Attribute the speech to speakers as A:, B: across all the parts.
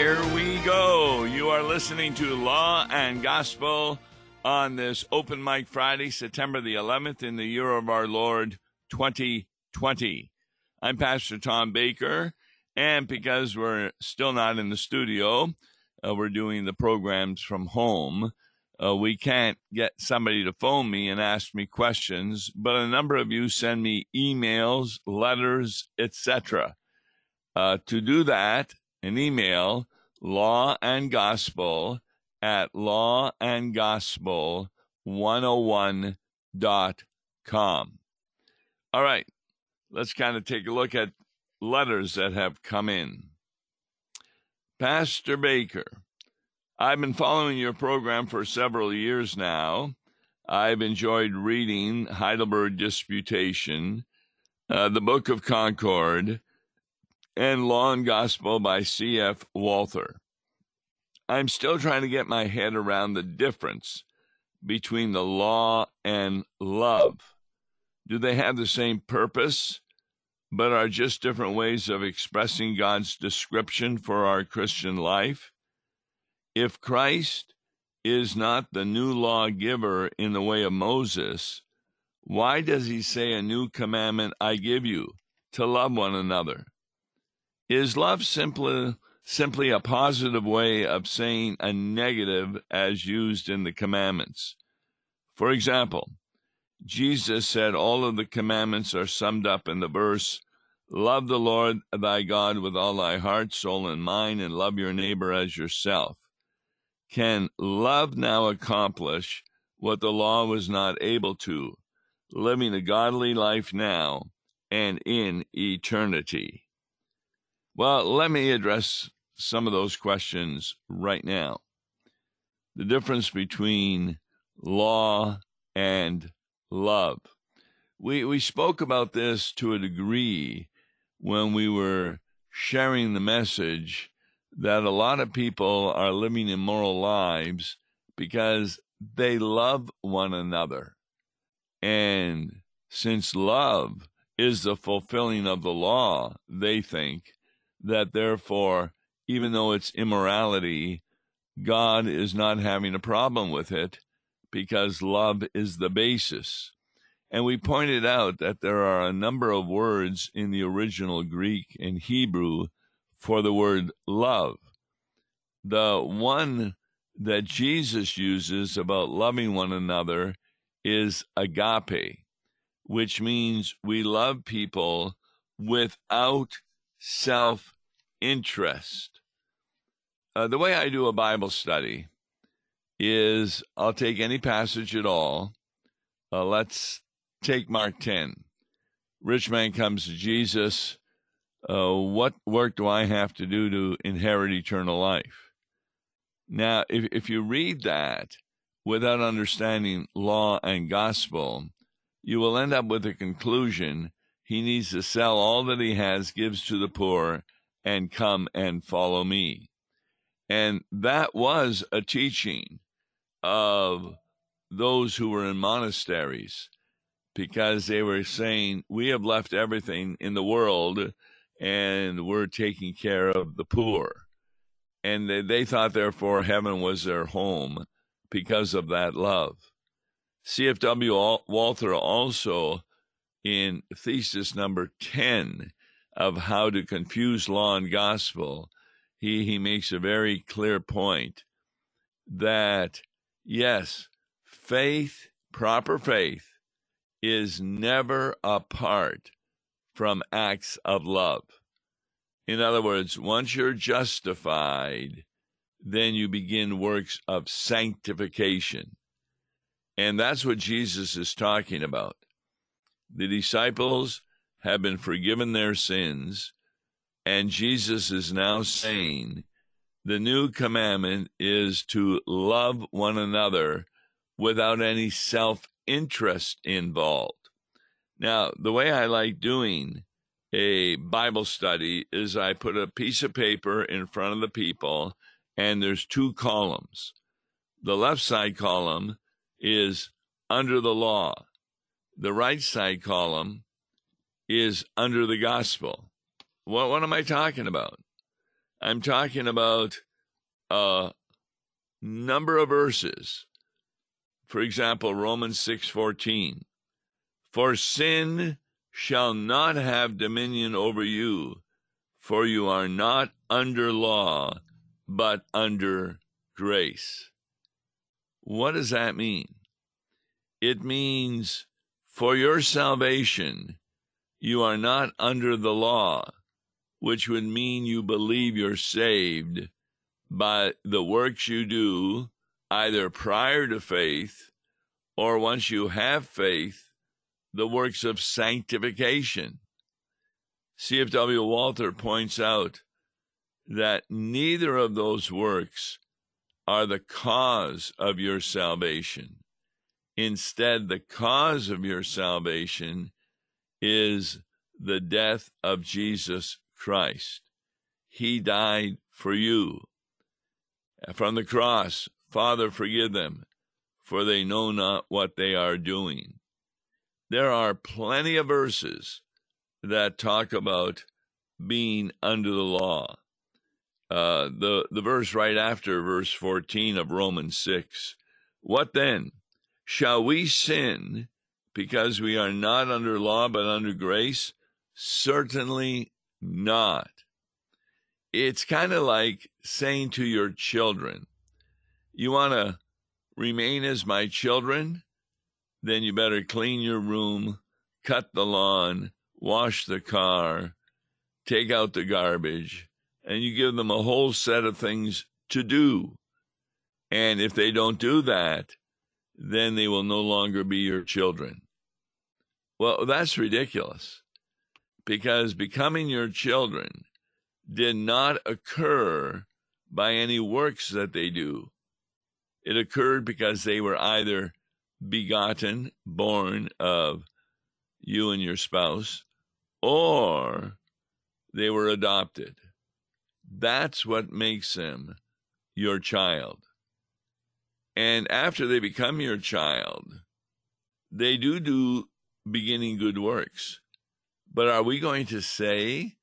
A: Here we go. You are listening to Law and Gospel on this Open Mic Friday, September the 11th, in the year of our Lord 2020. I'm Pastor Tom Baker, and because we're still not in the studio, uh, we're doing the programs from home. Uh, we can't get somebody to phone me and ask me questions, but a number of you send me emails, letters, etc. Uh, to do that, an email law and gospel at lawandgospel101.com. All right, let's kind of take a look at letters that have come in. Pastor Baker, I've been following your program for several years now. I've enjoyed reading Heidelberg Disputation, uh, the Book of Concord, and Law and Gospel by C.F. Walther. I'm still trying to get my head around the difference between the law and love. Do they have the same purpose, but are just different ways of expressing God's description for our Christian life? If Christ is not the new lawgiver in the way of Moses, why does he say a new commandment I give you to love one another? Is love simply simply a positive way of saying a negative as used in the commandments? For example, Jesus said all of the commandments are summed up in the verse Love the Lord thy God with all thy heart, soul, and mind, and love your neighbor as yourself. Can love now accomplish what the law was not able to, living a godly life now and in eternity? Well, let me address some of those questions right now. The difference between law and love. We, we spoke about this to a degree when we were sharing the message that a lot of people are living immoral lives because they love one another. And since love is the fulfilling of the law, they think that therefore, even though it's immorality, God is not having a problem with it because love is the basis. And we pointed out that there are a number of words in the original Greek and Hebrew for the word love. The one that Jesus uses about loving one another is agape, which means we love people without self interest. Uh, the way I do a Bible study is I'll take any passage at all. Uh, let's take Mark 10. Rich man comes to Jesus. Uh, what work do I have to do to inherit eternal life? Now, if, if you read that without understanding law and gospel, you will end up with a conclusion he needs to sell all that he has, gives to the poor, and come and follow me. And that was a teaching of those who were in monasteries because they were saying, We have left everything in the world and we're taking care of the poor. And they, they thought, therefore, heaven was their home because of that love. C.F.W. Walther also in thesis number 10 of how to confuse law and gospel, he, he makes a very clear point that yes, faith, proper faith, is never apart from acts of love. In other words, once you're justified, then you begin works of sanctification. And that's what Jesus is talking about the disciples have been forgiven their sins, and Jesus is now saying the new commandment is to love one another without any self interest involved. Now, the way I like doing a Bible study is I put a piece of paper in front of the people, and there's two columns. The left side column is under the law, the right side column is under the gospel. What, what am I talking about? I'm talking about a number of verses. For example, Romans 6:14. For sin shall not have dominion over you, for you are not under law, but under grace. What does that mean? It means for your salvation, you are not under the law, which would mean you believe you're saved by the works you do, either prior to faith or once you have faith, the works of sanctification. C.F.W. Walther points out that neither of those works are the cause of your salvation. Instead, the cause of your salvation is the death of Jesus Christ. He died for you. From the cross, Father, forgive them, for they know not what they are doing. There are plenty of verses that talk about being under the law. Uh, the, the verse right after verse 14 of Romans 6 What then? Shall we sin because we are not under law but under grace? Certainly not. It's kind of like saying to your children, You want to remain as my children? Then you better clean your room, cut the lawn, wash the car, take out the garbage, and you give them a whole set of things to do. And if they don't do that, then they will no longer be your children. Well, that's ridiculous because becoming your children did not occur by any works that they do. It occurred because they were either begotten, born of you and your spouse, or they were adopted. That's what makes them your child. And after they become your child, they do do beginning good works. But are we going to say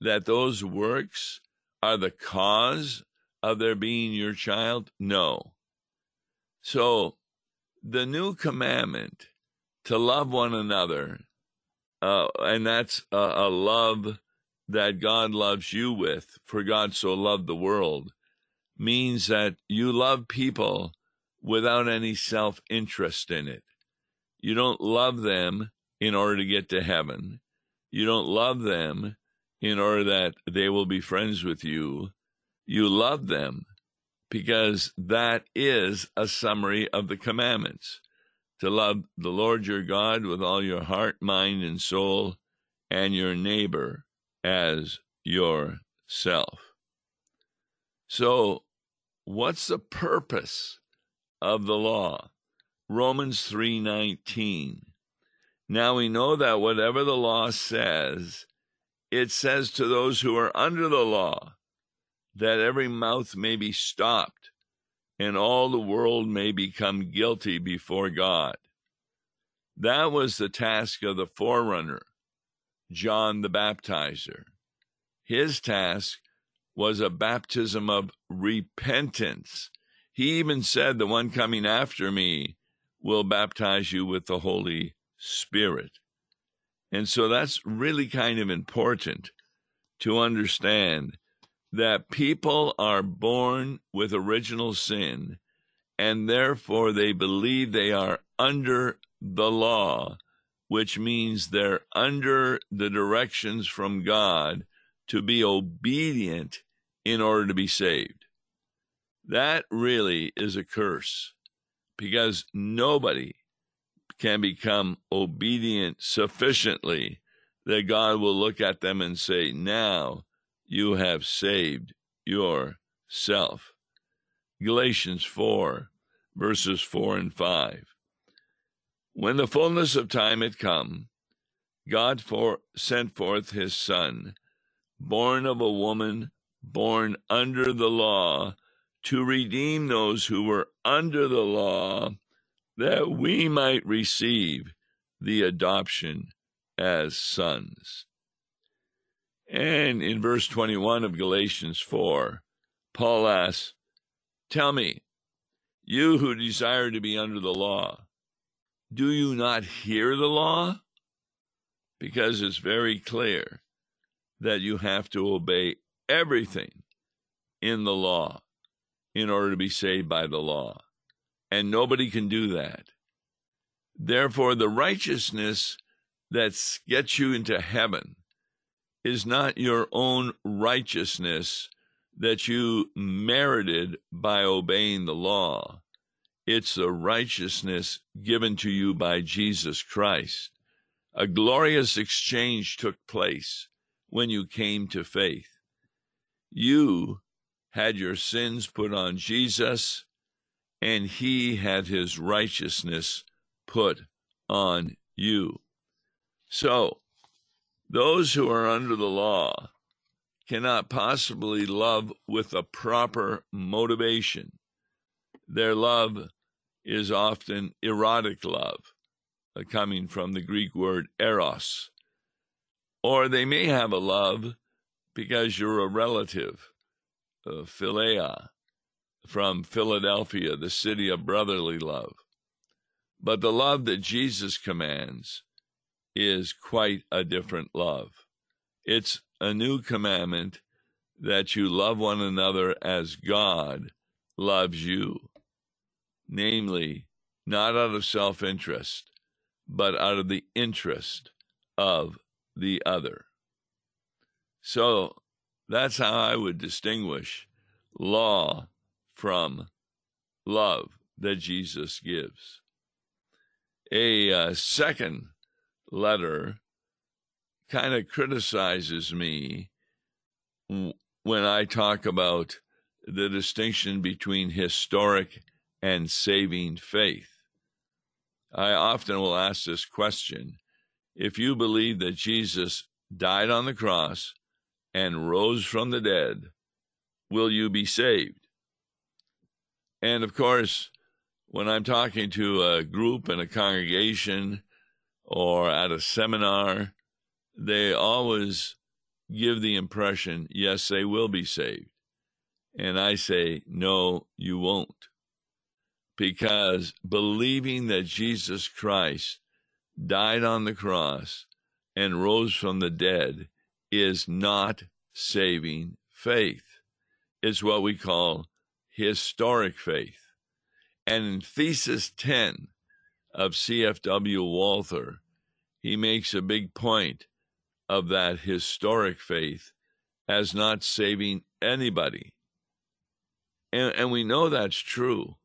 A: that those works are the cause of their being your child? No. So the new commandment to love one another, uh, and that's a, a love that God loves you with, for God so loved the world, means that you love people without any self interest in it. You don't love them in order to get to heaven. You don't love them in order that they will be friends with you. You love them because that is a summary of the commandments to love the Lord your God with all your heart, mind, and soul, and your neighbor as yourself. So, what's the purpose of the law? Romans 3:19. Now we know that whatever the law says, it says to those who are under the law, that every mouth may be stopped and all the world may become guilty before God. That was the task of the forerunner, John the Baptizer. His task was a baptism of repentance. He even said, The one coming after me will baptize you with the Holy Spirit. And so that's really kind of important to understand that people are born with original sin and therefore they believe they are under the law, which means they're under the directions from God to be obedient in order to be saved. That really is a curse because nobody can become obedient sufficiently that God will look at them and say, Now you have saved yourself. Galatians 4, verses 4 and 5. When the fullness of time had come, God for, sent forth his Son, born of a woman, born under the law, to redeem those who were under the law, that we might receive the adoption as sons. And in verse 21 of Galatians 4, Paul asks, Tell me, you who desire to be under the law, do you not hear the law? Because it's very clear that you have to obey everything in the law in order to be saved by the law. And nobody can do that. Therefore, the righteousness that gets you into heaven is not your own righteousness that you merited by obeying the law. It's the righteousness given to you by Jesus Christ. A glorious exchange took place when you came to faith. You had your sins put on Jesus, and he had his righteousness put on you. So, those who are under the law cannot possibly love with a proper motivation. Their love is often erotic love, uh, coming from the Greek word eros. Or they may have a love because you're a relative, philia, from Philadelphia, the city of brotherly love. But the love that Jesus commands is quite a different love. It's a new commandment that you love one another as God loves you, namely, not out of self interest, but out of the interest of the other. So that's how I would distinguish law from love that Jesus gives. A uh, second letter kind of criticizes me when I talk about the distinction between historic and saving faith. I often will ask this question if you believe that Jesus died on the cross and rose from the dead, will you be saved? And of course, when I'm talking to a group and a congregation or at a seminar, they always give the impression, yes, they will be saved. And I say, no, you won't. Because believing that Jesus Christ died on the cross and rose from the dead is not saving faith. It's what we call historic faith. And in Thesis 10, of C.F.W. Walther, he makes a big point of that historic faith as not saving anybody. And, and we know that's true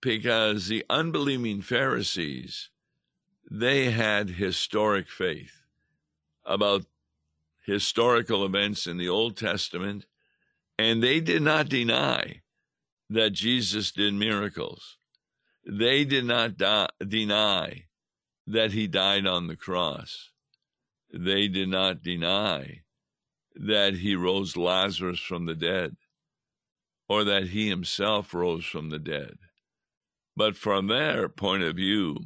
A: because the unbelieving Pharisees, they had historic faith about historical events in the Old Testament, and they did not deny that Jesus did miracles. They did not die, deny that he died on the cross. They did not deny that he rose Lazarus from the dead or that he himself rose from the dead. But from their point of view,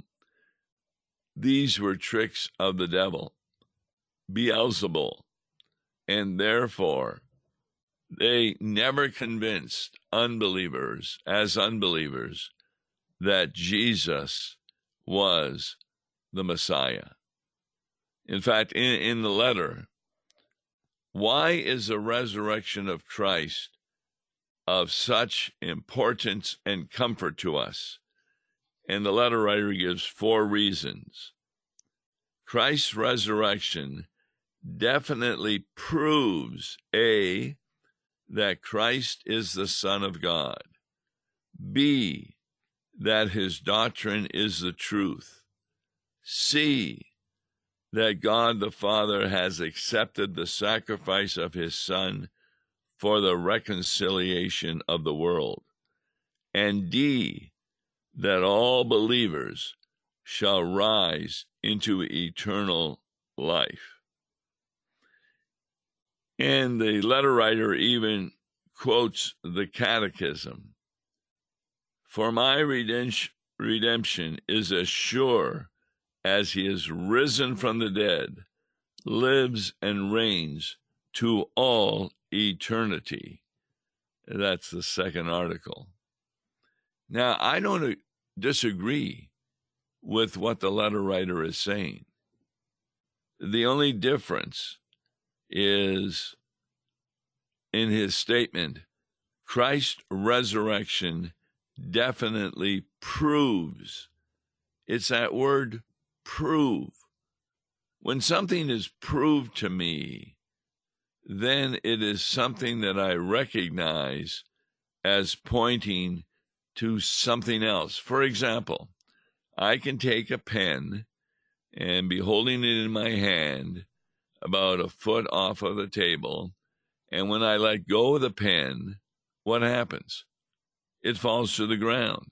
A: these were tricks of the devil, Beelzebul, and therefore they never convinced unbelievers as unbelievers that Jesus was the Messiah. In fact, in, in the letter, why is the resurrection of Christ of such importance and comfort to us? And the letter writer gives four reasons. Christ's resurrection definitely proves A, that Christ is the Son of God, B, that his doctrine is the truth. C, that God the Father has accepted the sacrifice of his Son for the reconciliation of the world. And D, that all believers shall rise into eternal life. And the letter writer even quotes the Catechism for my redemption is as sure as he is risen from the dead. lives and reigns to all eternity. That's the second article. Now, I don't disagree with what the letter writer is saying. The only difference is in his statement Christ's resurrection definitely proves. It's that word prove. When something is proved to me, then it is something that I recognize as pointing to something else. For example, I can take a pen and be holding it in my hand about a foot off of the table. And when I let go of the pen, what happens? It falls to the ground.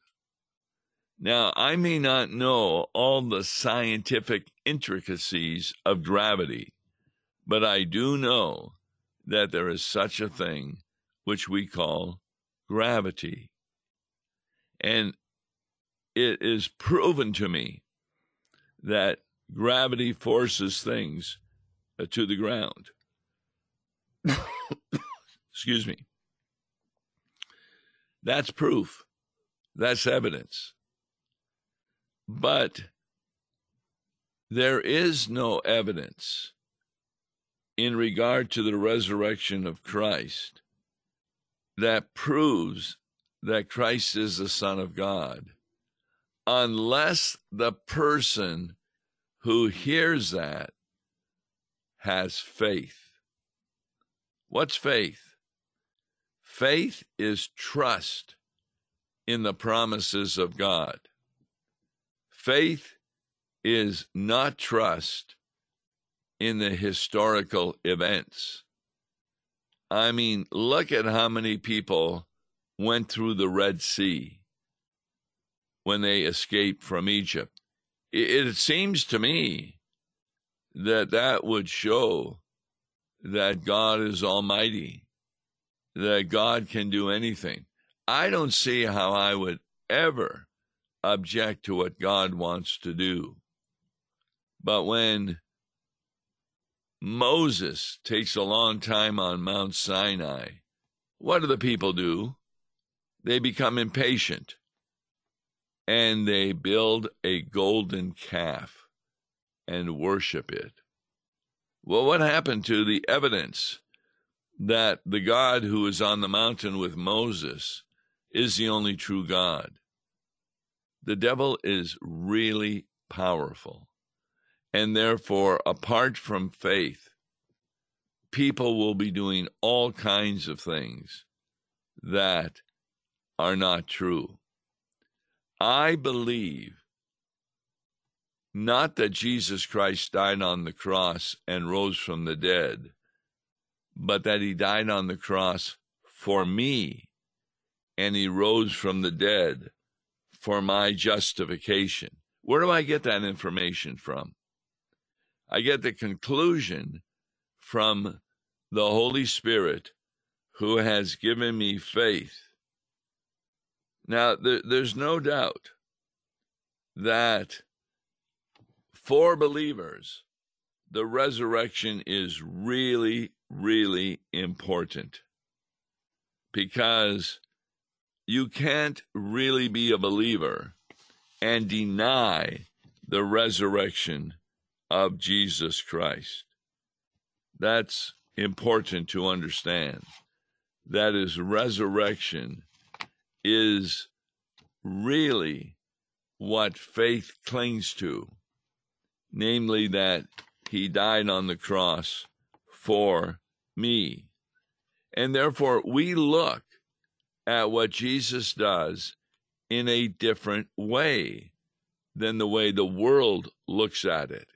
A: Now, I may not know all the scientific intricacies of gravity, but I do know that there is such a thing which we call gravity. And it is proven to me that gravity forces things Uh, to the ground. Excuse me. That's proof. That's evidence. But there is no evidence in regard to the resurrection of Christ that proves that Christ is the Son of God unless the person who hears that has faith. What's faith? Faith is trust in the promises of God. Faith is not trust in the historical events. I mean, look at how many people went through the Red Sea when they escaped from Egypt. It, seems to me that that would show that God is almighty, that God can do anything. I don't see how I would ever object to what God wants to do. But when Moses takes a long time on Mount Sinai, what do the people do? They become impatient and they build a golden calf and worship it. Well, what happened to the evidence that the God who is on the mountain with Moses is the only true God? The devil is really powerful. And therefore, apart from faith, people will be doing all kinds of things that are not true. I believe not that Jesus Christ died on the cross and rose from the dead, but that he died on the cross for me and he rose from the dead for my justification. Where do I get that information from? I get the conclusion from the Holy Spirit who has given me faith. Now, there, there's no doubt that for believers, the resurrection is really, really important because you can't really be a believer and deny the resurrection of Jesus Christ. That's important to understand. That is, resurrection is really what faith clings to, namely that he died on the cross for me. And therefore, we look at what Jesus does in a different way than the way the world looks at it.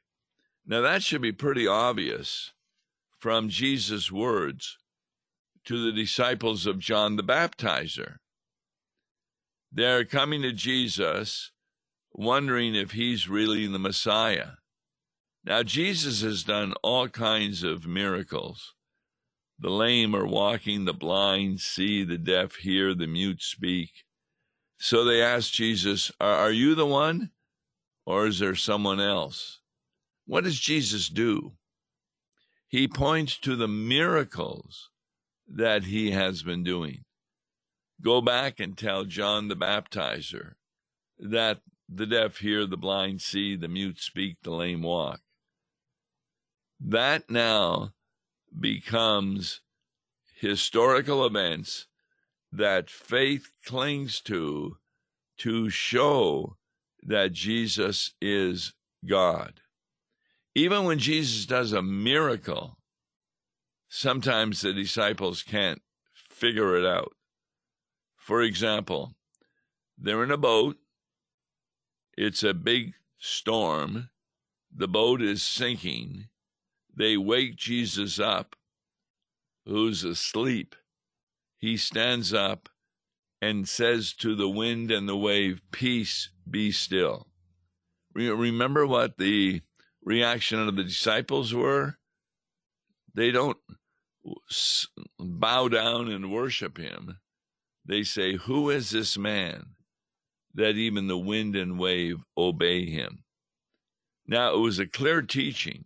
A: Now, that should be pretty obvious from Jesus' words to the disciples of John the Baptizer. They're coming to Jesus wondering if he's really the Messiah. Now, Jesus has done all kinds of miracles. The lame are walking, the blind see, the deaf hear, the mute speak. So they asked Jesus, are you the one, or is there someone else? What does Jesus do? he points to the miracles that he has been doing. Go back and tell John the Baptizer that the deaf hear, the blind see, the mute speak, the lame walk. That now becomes historical events that faith clings to to show that Jesus is God. Even when Jesus does a miracle, sometimes the disciples can't figure it out. For example, they're in a boat, it's a big storm, the boat is sinking. They wake Jesus up, who's asleep. He stands up and says to the wind and the wave, Peace, be still. Remember what the reaction of the disciples were? They don't bow down and worship him. They say, Who is this man that even the wind and wave obey him? Now, it was a clear teaching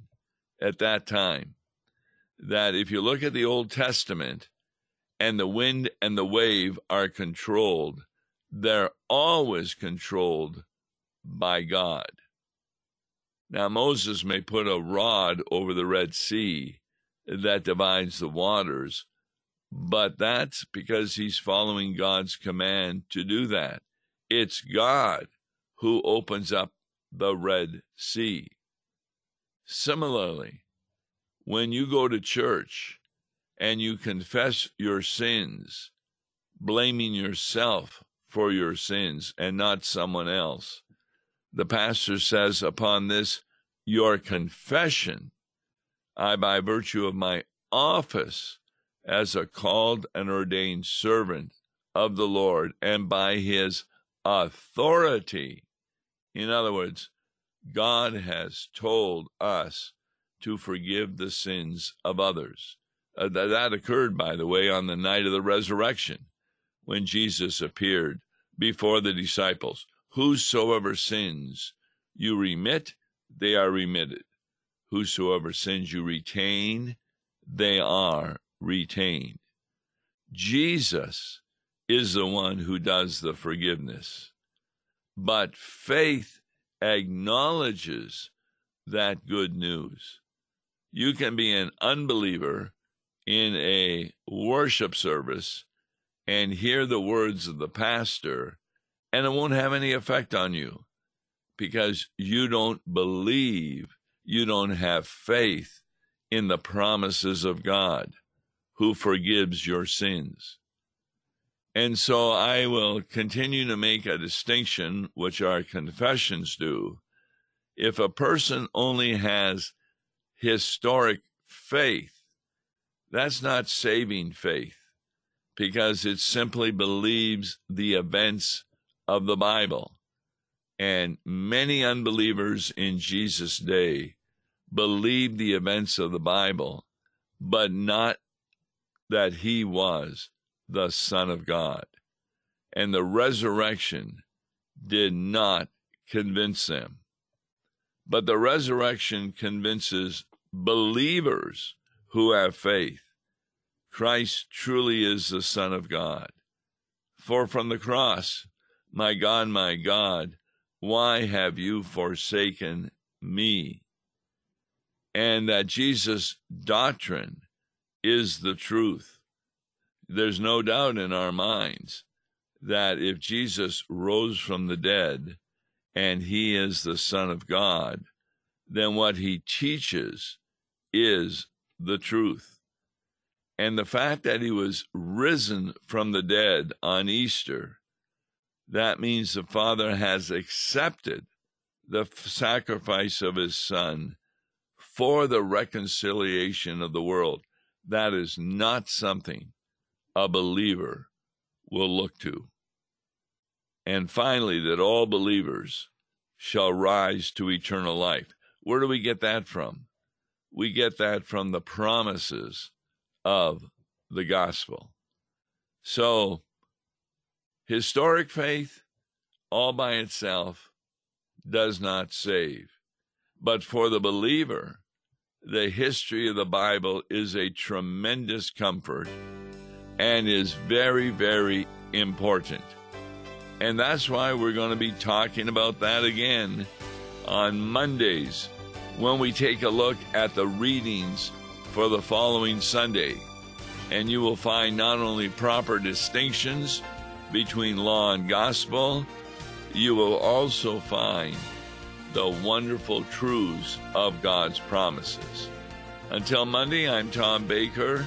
A: at that time that if you look at the Old Testament and the wind and the wave are controlled, they're always controlled by God. Now, Moses may put a rod over the Red Sea that divides the waters, but that's because he's following God's command to do that. It's God who opens up the Red Sea. Similarly, when you go to church and you confess your sins, blaming yourself for your sins and not someone else, the pastor says, upon this, your confession, I, by virtue of my office as a called and ordained servant of the Lord, and by his authority. In other words, God has told us to forgive the sins of others. Uh, that, that occurred, by the way, on the night of the resurrection when Jesus appeared before the disciples. Whosoever sins you remit, they are remitted. Whosoever sins you retain, they are retained. Jesus is the one who does the forgiveness. But faith acknowledges that good news. You can be an unbeliever in a worship service and hear the words of the pastor and it won't have any effect on you because you don't believe, you don't have faith in the promises of God who forgives your sins. And so I will continue to make a distinction, which our confessions do. If a person only has historic faith, that's not saving faith because it simply believes the events of the Bible. And many unbelievers in Jesus' day believed the events of the Bible, but not that he was the Son of God. And the resurrection did not convince them. But the resurrection convinces believers who have faith. Christ truly is the Son of God. For from the cross, my God, my God, why have you forsaken me? And that Jesus' doctrine is the truth. There's no doubt in our minds that if Jesus rose from the dead and he is the Son of God, then what he teaches is the truth. And the fact that he was risen from the dead on Easter that means the Father has accepted the sacrifice of his Son for the reconciliation of the world. That is not something a believer will look to. And finally, that all believers shall rise to eternal life. Where do we get that from? We get that from the promises of the gospel. So, Historic faith, all by itself, does not save. But for the believer, the history of the Bible is a tremendous comfort and is very, very important. And that's why we're going to be talking about that again on Mondays when we take a look at the readings for the following Sunday. And you will find not only proper distinctions between law and gospel, you will also find the wonderful truths of God's promises. Until Monday, I'm Tom Baker.